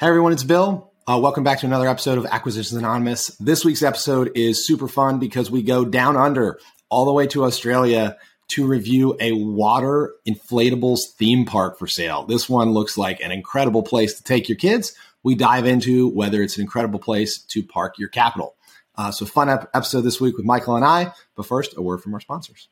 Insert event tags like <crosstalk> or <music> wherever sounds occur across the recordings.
Hey everyone, it's Bill. Uh, welcome back to another episode of Acquisitions Anonymous. This week's episode is super fun because we go down under all the way to Australia to review a water inflatables theme park for sale. This one looks like an incredible place to take your kids. We dive into whether it's an incredible place to park your capital. Uh, so, fun ep- episode this week with Michael and I. But first, a word from our sponsors.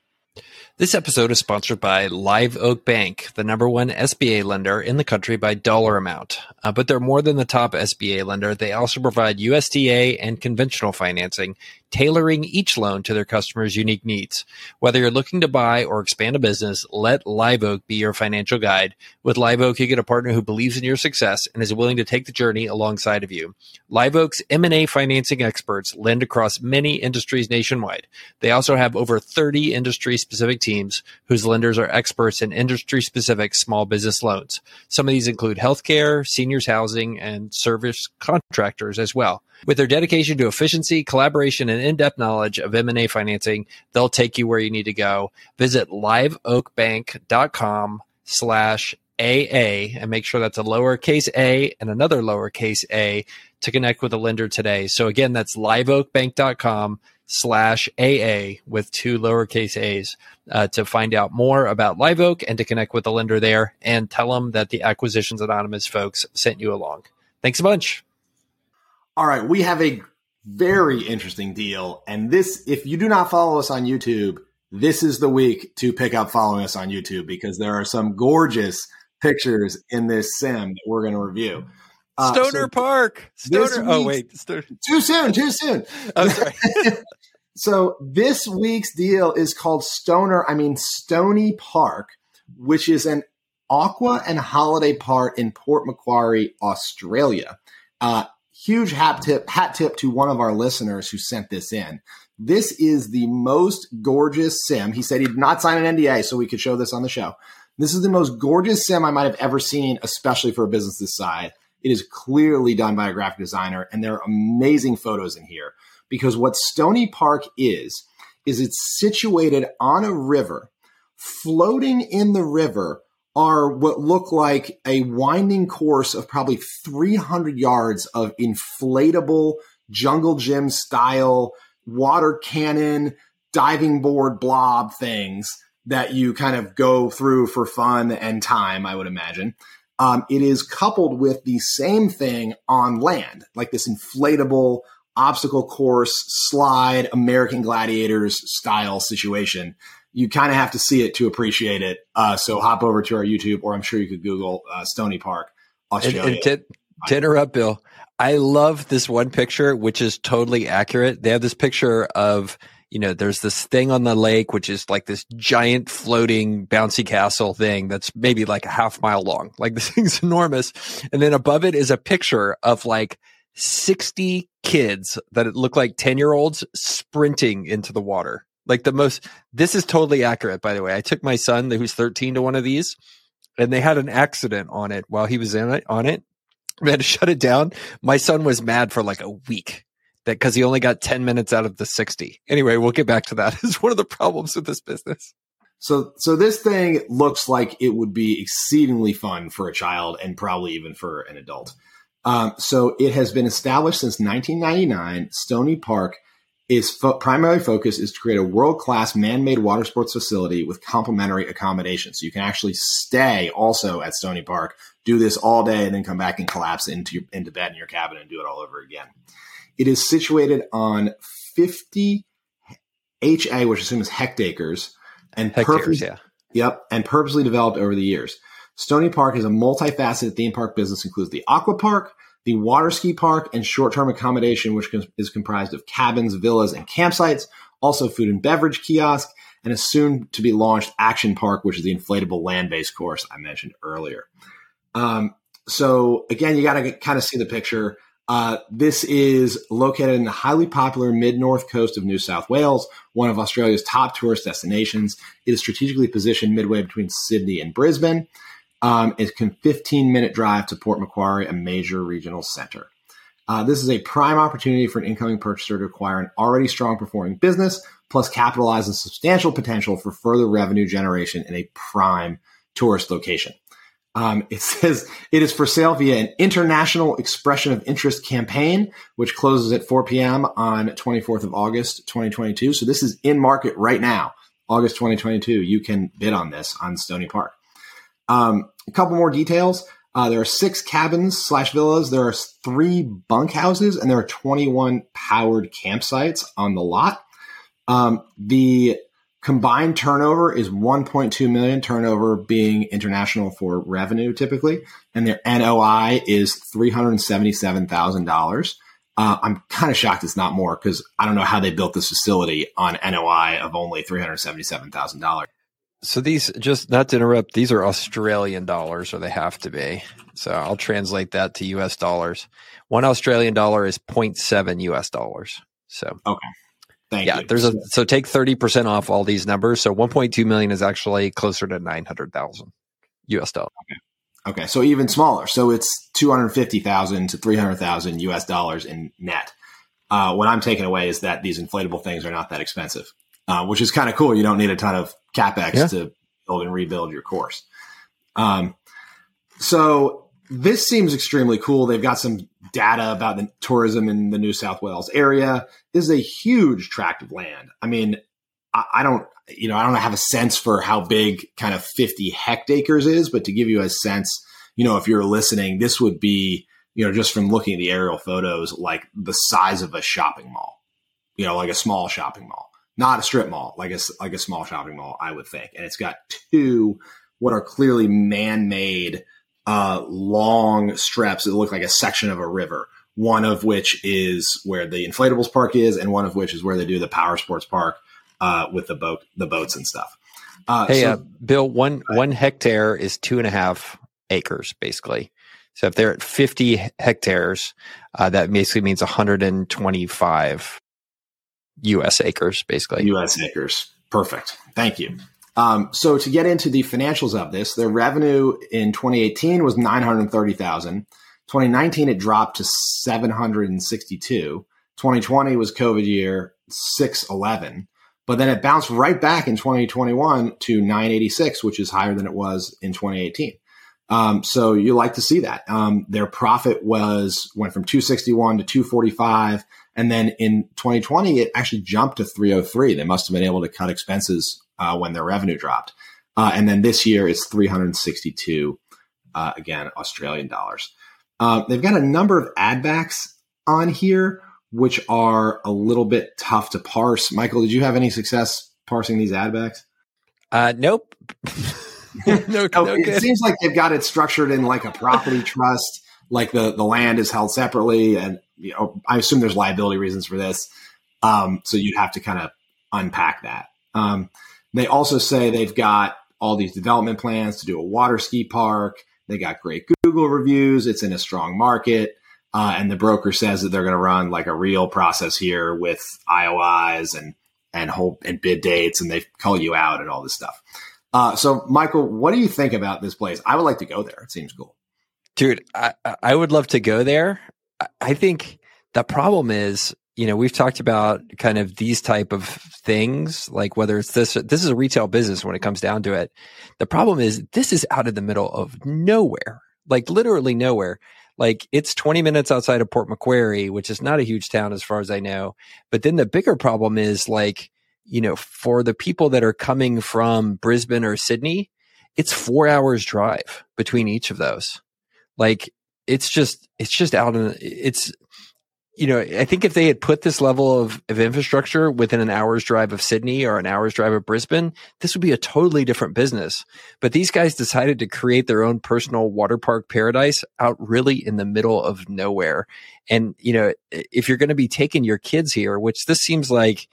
This episode is sponsored by Live Oak Bank, the number one SBA lender in the country by dollar amount. Uh, but they're more than the top SBA lender. They also provide USDA and conventional financing, tailoring each loan to their customers' unique needs. Whether you're looking to buy or expand a business, let Live Oak be your financial guide. With Live Oak, you get a partner who believes in your success and is willing to take the journey alongside of you. Live Oak's M&A financing experts lend across many industries nationwide. They also have over 30 industry specific teams whose lenders are experts in industry specific small business loans. Some of these include healthcare, seniors housing, and service contractors as well. With their dedication to efficiency, collaboration, and in-depth knowledge of M&A financing, they'll take you where you need to go. Visit liveoakbank.com slash AA and make sure that's a lowercase a and another lowercase a to connect with a lender today. So again, that's liveoakbank.com slash AA with two lowercase a's uh, to find out more about Live Oak and to connect with the lender there and tell them that the Acquisitions Anonymous folks sent you along. Thanks a bunch. All right, we have a very interesting deal. And this, if you do not follow us on YouTube, this is the week to pick up following us on YouTube because there are some gorgeous pictures in this sim that we're going to review. Uh, Stoner so Park. Stoner. Oh wait, Stoner. too soon. Too soon. <laughs> oh, sorry. <laughs> <laughs> so this week's deal is called Stoner. I mean Stony Park, which is an aqua and holiday park in Port Macquarie, Australia. Uh, huge hat tip, hat tip to one of our listeners who sent this in. This is the most gorgeous sim. He said he did not sign an NDA so we could show this on the show. This is the most gorgeous sim I might have ever seen, especially for a business this size. It is clearly done by a graphic designer, and there are amazing photos in here. Because what Stony Park is, is it's situated on a river. Floating in the river are what look like a winding course of probably 300 yards of inflatable jungle gym style water cannon, diving board blob things that you kind of go through for fun and time, I would imagine. Um, it is coupled with the same thing on land, like this inflatable obstacle course slide American Gladiators style situation. You kind of have to see it to appreciate it. Uh, so hop over to our YouTube, or I'm sure you could Google uh, Stony Park, Australia. And, and to, to interrupt, Bill, I love this one picture, which is totally accurate. They have this picture of you know, there's this thing on the lake, which is like this giant floating bouncy castle thing that's maybe like a half mile long. Like <laughs> this thing's enormous. And then above it is a picture of like 60 kids that look like 10 year olds sprinting into the water. Like the most, this is totally accurate, by the way. I took my son who's 13 to one of these and they had an accident on it while he was in it, on it. We had to <laughs> shut it down. My son was mad for like a week that because he only got 10 minutes out of the 60. Anyway, we'll get back to that. <laughs> It's one of the problems with this business. So, so this thing looks like it would be exceedingly fun for a child and probably even for an adult. Um, so it has been established since 1999. Stony Park is fo- primary focus is to create a world class man made water sports facility with complementary accommodations. So you can actually stay also at Stony Park, do this all day, and then come back and collapse into your, into bed in your cabin and do it all over again. It is situated on 50 HA, which I assume is hectares, and hectares, yeah. Yep, and purposely developed over the years. Stony Park is a multifaceted theme park business, includes the aqua park, the water ski park, and short-term accommodation, which is comprised of cabins, villas, and campsites. Also, food and beverage kiosk, and a soon to be launched action park, which is the inflatable land-based course I mentioned earlier. Um, so again, you got to kind of see the picture. Uh, this is located in the highly popular mid north coast of New South Wales, one of Australia's top tourist destinations. It is strategically positioned midway between Sydney and Brisbane. Um, a 15 minute drive to Port Macquarie, a major regional center. Uh, this is a prime opportunity for an incoming purchaser to acquire an already strong performing business, plus capitalize on substantial potential for further revenue generation in a prime tourist location. Um, it <laughs> says it is for sale via an international expression of interest campaign, which closes at 4 p.m. on 24th of August, 2022. So this is in market right now, August 2022. You can bid on this on Stony Park. Um, a couple more details. Uh, there are six cabins slash villas. There are three bunkhouses, and there are 21 powered campsites on the lot. Um, the combined turnover is 1.2 million turnover being international for revenue typically and their noi is $377000 uh, i'm kind of shocked it's not more because i don't know how they built this facility on noi of only $377000 so these just not to interrupt these are australian dollars or they have to be so i'll translate that to us dollars one australian dollar is 0.7 us dollars so okay Thank yeah, you. there's a so take 30% off all these numbers. So 1.2 million is actually closer to 900,000 US dollars. Okay. Okay, so even smaller. So it's 250,000 to 300,000 US dollars in net. Uh, what I'm taking away is that these inflatable things are not that expensive, uh, which is kind of cool. You don't need a ton of capex yeah. to build and rebuild your course. Um, so this seems extremely cool. They've got some data about the tourism in the New South Wales area. This is a huge tract of land. I mean, I, I don't, you know, I don't have a sense for how big kind of 50 hectares is, but to give you a sense, you know, if you're listening, this would be, you know, just from looking at the aerial photos, like the size of a shopping mall, you know, like a small shopping mall, not a strip mall, like a, like a small shopping mall, I would think. And it's got two what are clearly man-made uh, long strips that look like a section of a river. One of which is where the inflatables park is, and one of which is where they do the power sports park uh, with the boat, the boats and stuff. Uh, hey, so, uh, Bill, one one hectare is two and a half acres, basically. So if they're at fifty hectares, uh, that basically means one hundred and twenty-five U.S. acres, basically. U.S. acres. Perfect. Thank you. Um, so to get into the financials of this, their revenue in 2018 was 930,000. 2019 it dropped to 762. 2020 was COVID year 611, but then it bounced right back in 2021 to 986, which is higher than it was in 2018. Um, so you like to see that. Um, their profit was went from 261 to 245, and then in 2020 it actually jumped to 303. They must have been able to cut expenses uh, when their revenue dropped. Uh, and then this year it's 362, uh, again, Australian dollars. Uh, they've got a number of ad backs on here, which are a little bit tough to parse. Michael, did you have any success parsing these ad backs? Uh, nope. <laughs> <laughs> no, <laughs> no it seems like they've got it structured in like a property trust, like the, the land is held separately. And, you know, I assume there's liability reasons for this. Um, so you'd have to kind of unpack that. Um, they also say they've got all these development plans to do a water ski park. They got great Google reviews. It's in a strong market. Uh, and the broker says that they're going to run like a real process here with IOIs and and whole and bid dates, and they call you out and all this stuff. Uh, so, Michael, what do you think about this place? I would like to go there. It seems cool, dude. I, I would love to go there. I think the problem is you know, we've talked about kind of these type of things, like whether it's this, this is a retail business when it comes down to it. The problem is this is out in the middle of nowhere, like literally nowhere. Like it's 20 minutes outside of Port Macquarie, which is not a huge town as far as I know. But then the bigger problem is like, you know, for the people that are coming from Brisbane or Sydney, it's four hours drive between each of those. Like it's just, it's just out in, it's, you know, I think if they had put this level of, of infrastructure within an hour's drive of Sydney or an hour's drive of Brisbane, this would be a totally different business. But these guys decided to create their own personal water park paradise out really in the middle of nowhere. And, you know, if you're going to be taking your kids here, which this seems like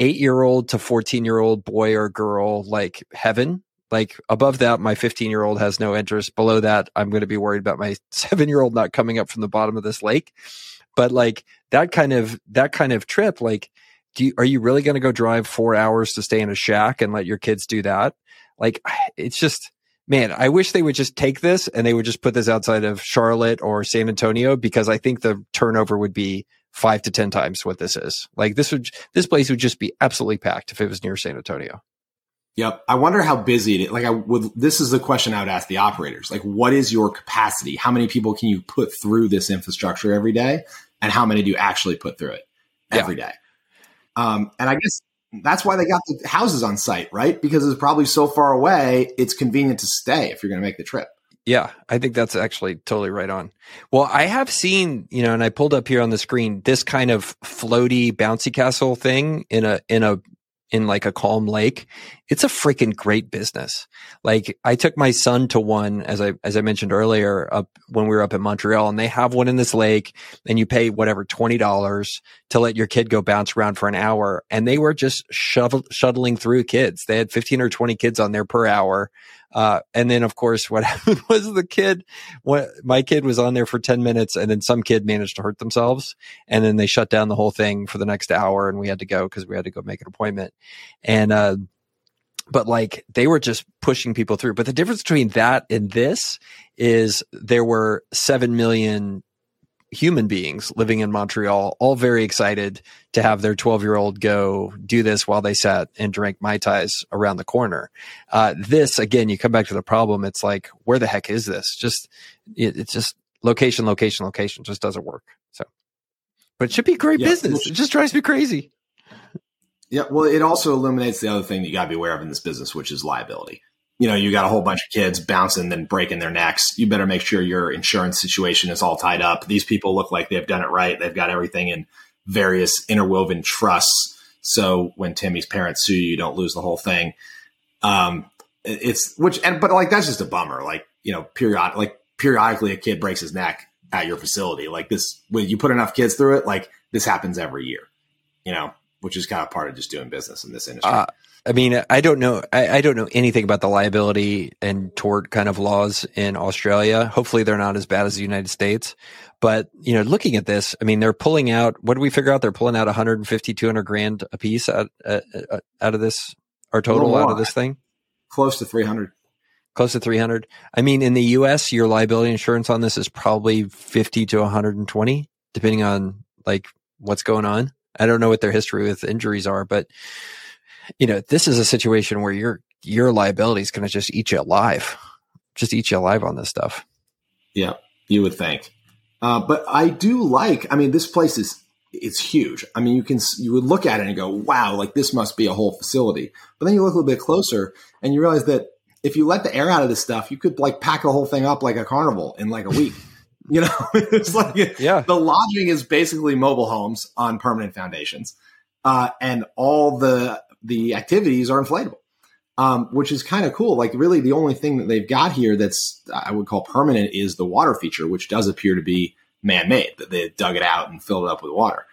eight year old to 14 year old boy or girl, like heaven, like above that, my 15 year old has no interest. Below that, I'm going to be worried about my <laughs> seven year old not coming up from the bottom of this lake. But like that kind of that kind of trip, like, do you, are you really going to go drive four hours to stay in a shack and let your kids do that? Like, <sighs> it's just man, I wish they would just take this and they would just put this outside of Charlotte or San Antonio because I think the turnover would be five to 10 times what this is. Like this would, this place would just be absolutely packed if it was near San Antonio. Yep. I wonder how busy it is. Like I would, this is the question I would ask the operators. Like, what is your capacity? How many people can you put through this infrastructure every day? And how many do you actually put through it every yeah. day? Um, and I guess that's why they got the houses on site, right? Because it's probably so far away, it's convenient to stay if you're going to make the trip. Yeah, I think that's actually totally right on. Well, I have seen, you know, and I pulled up here on the screen this kind of floaty bouncy castle thing in a in a in like a calm lake, it's a freaking great business. Like I took my son to one as I as I mentioned earlier up when we were up in Montreal and they have one in this lake and you pay whatever $20 to let your kid go bounce around for an hour and they were just shovel, shuttling through kids. They had 15 or 20 kids on there per hour uh, and then of course what <laughs> happened was the kid, what my kid was on there for 10 minutes and then some kid managed to hurt themselves. And then they shut down the whole thing for the next hour and we had to go because we had to go make an appointment. And, uh, but like they were just pushing people through. But the difference between that and this is there were 7 million human beings living in Montreal, all very excited to have their 12 year old go do this while they sat and drank Mai Tais around the corner. Uh, this, again, you come back to the problem. It's like, where the heck is this? Just, it, it's just location, location, location just doesn't work. So, but it should be great yeah, business. It just drives me crazy. Yeah. Well, it also eliminates the other thing that you got to be aware of in this business, which is liability you know, you got a whole bunch of kids bouncing and breaking their necks. You better make sure your insurance situation is all tied up. These people look like they've done it right. They've got everything in various interwoven trusts. So when Timmy's parents sue you, you don't lose the whole thing. Um, it's which, and, but like, that's just a bummer. Like, you know, period, like periodically a kid breaks his neck at your facility. Like this, when you put enough kids through it, like this happens every year, you know, which is kind of part of just doing business in this industry. Uh, I mean, I don't know. I, I, don't know anything about the liability and tort kind of laws in Australia. Hopefully, they're not as bad as the United States. But you know, looking at this, I mean, they're pulling out. What do we figure out? They're pulling out 150, 200 grand a piece out uh, uh, out of this, Our total out of this thing. Close to 300. Close to 300. I mean, in the U.S., your liability insurance on this is probably 50 to 120, depending on like what's going on. I don't know what their history with injuries are, but you know, this is a situation where your your liability is going to just eat you alive, just eat you alive on this stuff. Yeah, you would think. Uh, but I do like. I mean, this place is it's huge. I mean, you can you would look at it and go, "Wow, like this must be a whole facility." But then you look a little bit closer and you realize that if you let the air out of this stuff, you could like pack the whole thing up like a carnival in like a week. You know, <laughs> it's like yeah. the lodging is basically mobile homes on permanent foundations, uh, and all the the activities are inflatable, um, which is kind of cool. Like really, the only thing that they've got here that's I would call permanent is the water feature, which does appear to be man made. That they dug it out and filled it up with water.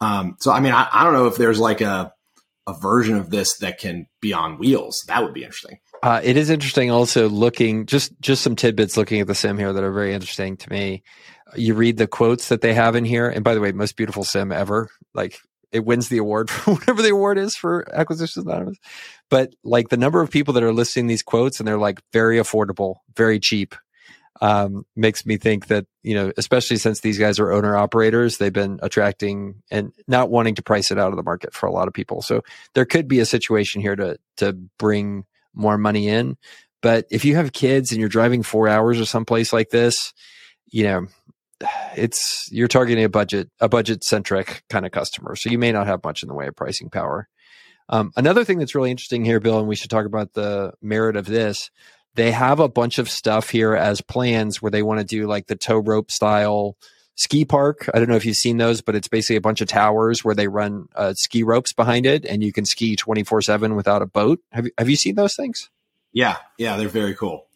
Um, so I mean, I, I don't know if there's like a a version of this that can be on wheels. That would be interesting. Uh, it is interesting also looking just just some tidbits looking at the sim here that are very interesting to me. You read the quotes that they have in here, and by the way, most beautiful sim ever. Like it wins the award <laughs> for whatever the award is for Acquisitions Anonymous. But like the number of people that are listing these quotes and they're like very affordable, very cheap, um, makes me think that, you know, especially since these guys are owner operators, they've been attracting and not wanting to price it out of the market for a lot of people. So there could be a situation here to, to bring more money in. But if you have kids and you're driving four hours or someplace like this, you know, <sighs> it's you're targeting a budget a budget centric kind of customer so you may not have much in the way of pricing power um, another thing that's really interesting here bill and we should talk about the merit of this they have a bunch of stuff here as plans where they want to do like the tow rope style ski park i don't know if you've seen those but it's basically a bunch of towers where they run uh, ski ropes behind it and you can ski 24 7 without a boat have you, have you seen those things yeah yeah they're very cool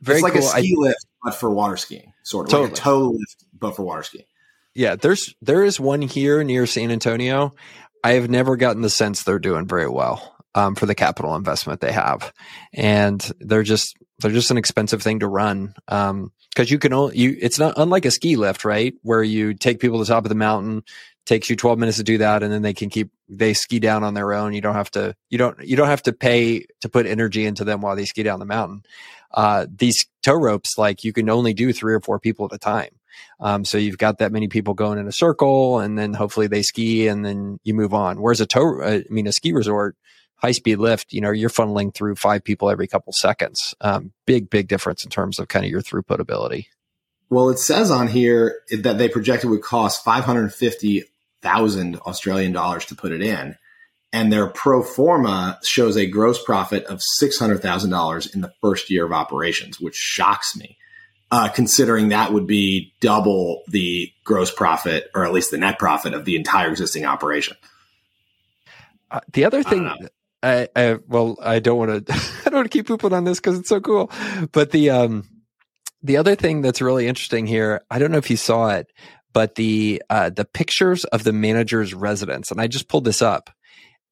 very it's like cool. a ski I, lift but for water skiing, sort of totally. like a tow lift, but for water skiing. Yeah, there's there is one here near San Antonio. I have never gotten the sense they're doing very well um, for the capital investment they have, and they're just they're just an expensive thing to run because um, you can only you it's not unlike a ski lift right where you take people to the top of the mountain takes you 12 minutes to do that and then they can keep they ski down on their own you don't have to you don't you don't have to pay to put energy into them while they ski down the mountain uh, these tow ropes, like you can only do three or four people at a time. Um, so you've got that many people going in a circle and then hopefully they ski and then you move on. Whereas a tow, I mean, a ski resort, high speed lift, you know, you're funneling through five people every couple seconds. Um, big, big difference in terms of kind of your throughput ability. Well, it says on here that they projected would cost 550,000 Australian dollars to put it in. And their pro forma shows a gross profit of $600,000 in the first year of operations, which shocks me, uh, considering that would be double the gross profit, or at least the net profit of the entire existing operation. Uh, the other thing, I, I, well, I don't want to, <laughs> I don't want to keep pooping on this because it's so cool. But the, um, the other thing that's really interesting here, I don't know if you saw it, but the, uh, the pictures of the manager's residence, and I just pulled this up.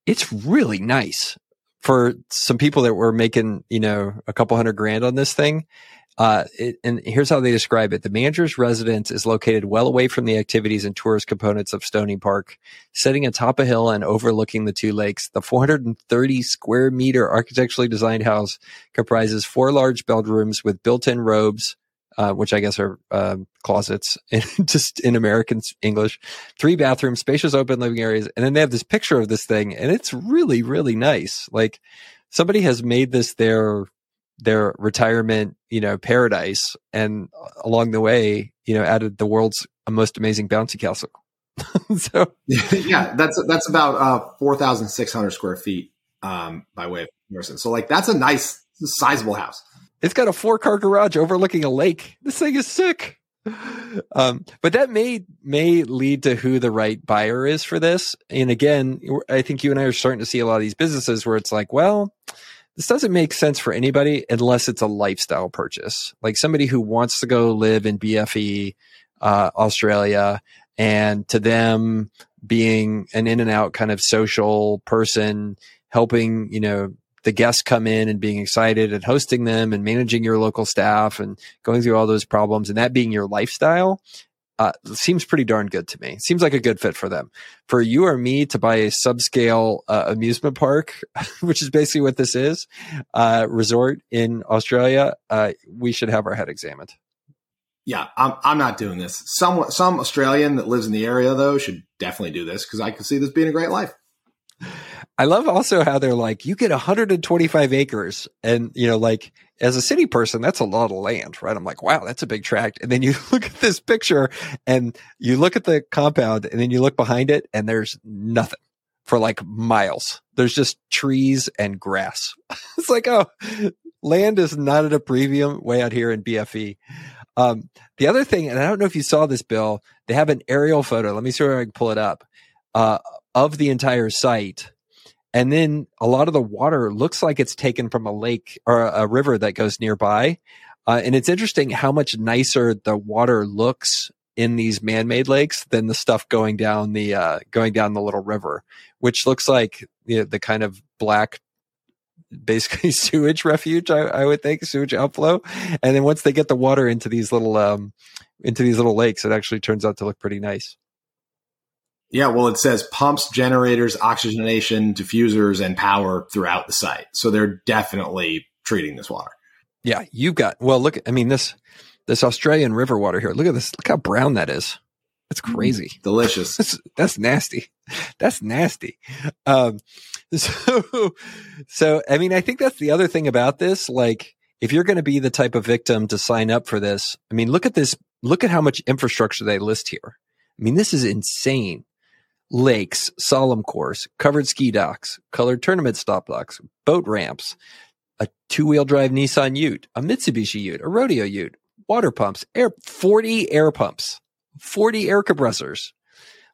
It's really nice for some people that were making, you know, a couple hundred grand on this thing. Uh, it, and here's how they describe it. The manager's residence is located well away from the activities and tourist components of Stony Park, sitting atop a hill and overlooking the two lakes. The 430 square meter architecturally designed house comprises four large bedrooms with built-in robes, uh, which I guess are uh, closets, <laughs> just in American English. Three bathrooms, spacious open living areas, and then they have this picture of this thing, and it's really, really nice. Like somebody has made this their their retirement, you know, paradise, and along the way, you know, added the world's most amazing bouncy castle. <laughs> so <laughs> yeah, that's that's about uh, four thousand six hundred square feet um, by way of comparison. So like that's a nice, sizable house. It's got a four car garage overlooking a lake. This thing is sick. <laughs> Um, but that may may lead to who the right buyer is for this. And again, I think you and I are starting to see a lot of these businesses where it's like, well, this doesn't make sense for anybody unless it's a lifestyle purchase. Like somebody who wants to go live in BFE, uh, Australia, and to them being an in and out kind of social person, helping, you know, the guests come in and being excited and hosting them and managing your local staff and going through all those problems and that being your lifestyle uh, seems pretty darn good to me. Seems like a good fit for them. For you or me to buy a subscale uh, amusement park, <laughs> which is basically what this is, uh, resort in Australia, uh, we should have our head examined. Yeah, I'm, I'm not doing this. Some some Australian that lives in the area though should definitely do this because I can see this being a great life. I love also how they're like, you get 125 acres. And, you know, like as a city person, that's a lot of land, right? I'm like, wow, that's a big tract. And then you <laughs> look at this picture and you look at the compound and then you look behind it and there's nothing for like miles. There's just trees and grass. <laughs> it's like, oh, land is not at a premium way out here in BFE. Um, the other thing, and I don't know if you saw this, Bill, they have an aerial photo. Let me see if I can pull it up. Uh, of the entire site. And then a lot of the water looks like it's taken from a lake or a river that goes nearby. Uh, and it's interesting how much nicer the water looks in these man-made lakes than the stuff going down the uh, going down the little river, which looks like you know, the kind of black, basically <laughs> sewage refuge. I, I, would think sewage outflow, and then once they get the water into these little um, into these little lakes, it actually turns out to look pretty nice. Yeah, well, it says pumps, generators, oxygenation, diffusers, and power throughout the site. So they're definitely treating this water. Yeah, you've got. Well, look. I mean this this Australian river water here. Look at this. Look how brown that is. It's mm, crazy. Delicious. <laughs> that's, that's nasty. That's nasty. Um, <laughs> so, so I mean, I think that's the other thing about this. Like, if you're going to be the type of victim to sign up for this, I mean, look at this. Look at how much infrastructure they list here. I mean, this is insane lakes, slalom course, covered ski docks, colored tournament stop docks, boat ramps, a two wheel drive Nissan Ute, a Mitsubishi Ute, a rodeo Ute, water pumps, air, 40 air pumps, 40 air compressors.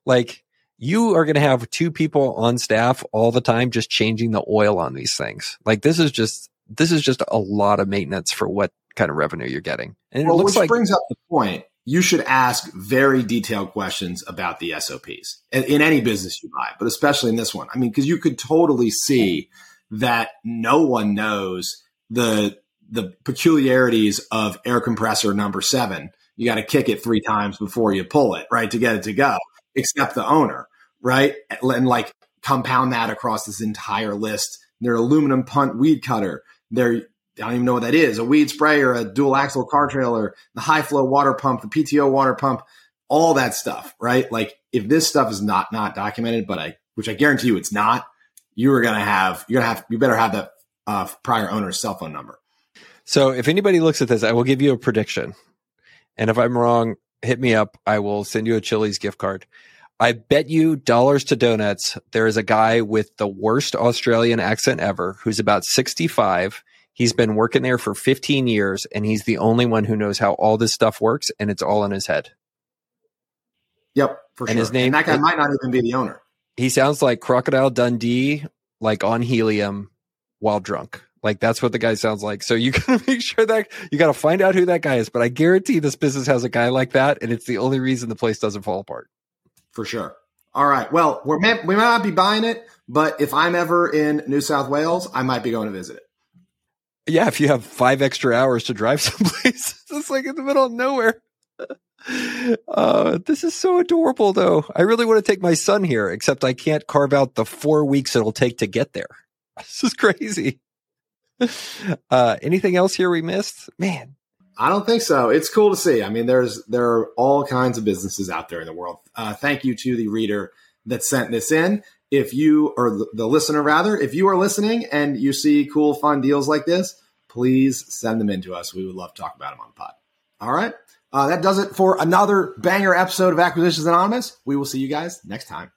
Like you are going to have two people on staff all the time just changing the oil on these things. Like this is just, this is just a lot of maintenance for what kind of revenue you're getting. And well, it looks which like, brings up the point you should ask very detailed questions about the SOPs in, in any business you buy, but especially in this one. I mean, because you could totally see that no one knows the the peculiarities of air compressor number seven. You got to kick it three times before you pull it, right, to get it to go, except the owner, right? And like compound that across this entire list. Their aluminum punt weed cutter, their I don't even know what that is. A weed sprayer, a dual axle car trailer, the high flow water pump, the PTO water pump, all that stuff, right? Like if this stuff is not not documented, but I which I guarantee you it's not, you are gonna have you're gonna have you better have the uh, prior owner's cell phone number. So if anybody looks at this, I will give you a prediction. And if I'm wrong, hit me up. I will send you a Chili's gift card. I bet you dollars to donuts. There is a guy with the worst Australian accent ever who's about 65. He's been working there for 15 years and he's the only one who knows how all this stuff works and it's all in his head. Yep, for And sure. his name- and that guy it- might not even be the owner. He sounds like Crocodile Dundee, like on helium while drunk. Like that's what the guy sounds like. So you <laughs> gotta make sure that you gotta find out who that guy is. But I guarantee this business has a guy like that, and it's the only reason the place doesn't fall apart. for sure. All right. Well, we're we might not be buying it, but if I'm ever in New South Wales, I might be going to visit it. Yeah, if you have five extra hours to drive <laughs> someplace, it's like in the middle of nowhere. Uh, this is so adorable, though. I really want to take my son here, except I can't carve out the four weeks it'll take to get there. <laughs> This is crazy. <laughs> Uh, anything else here we missed? Man, I don't think so. It's cool to see. I mean, there's there are all kinds of businesses out there in the world. Uh, thank you to the reader that sent this in. If you or the, listener rather, if you are listening and you see cool, fun deals like this, please send them in to us. We would love to talk about them on the pod. All right. Uh, that does it for another banger episode of Acquisitions Anonymous. We will see you guys next time.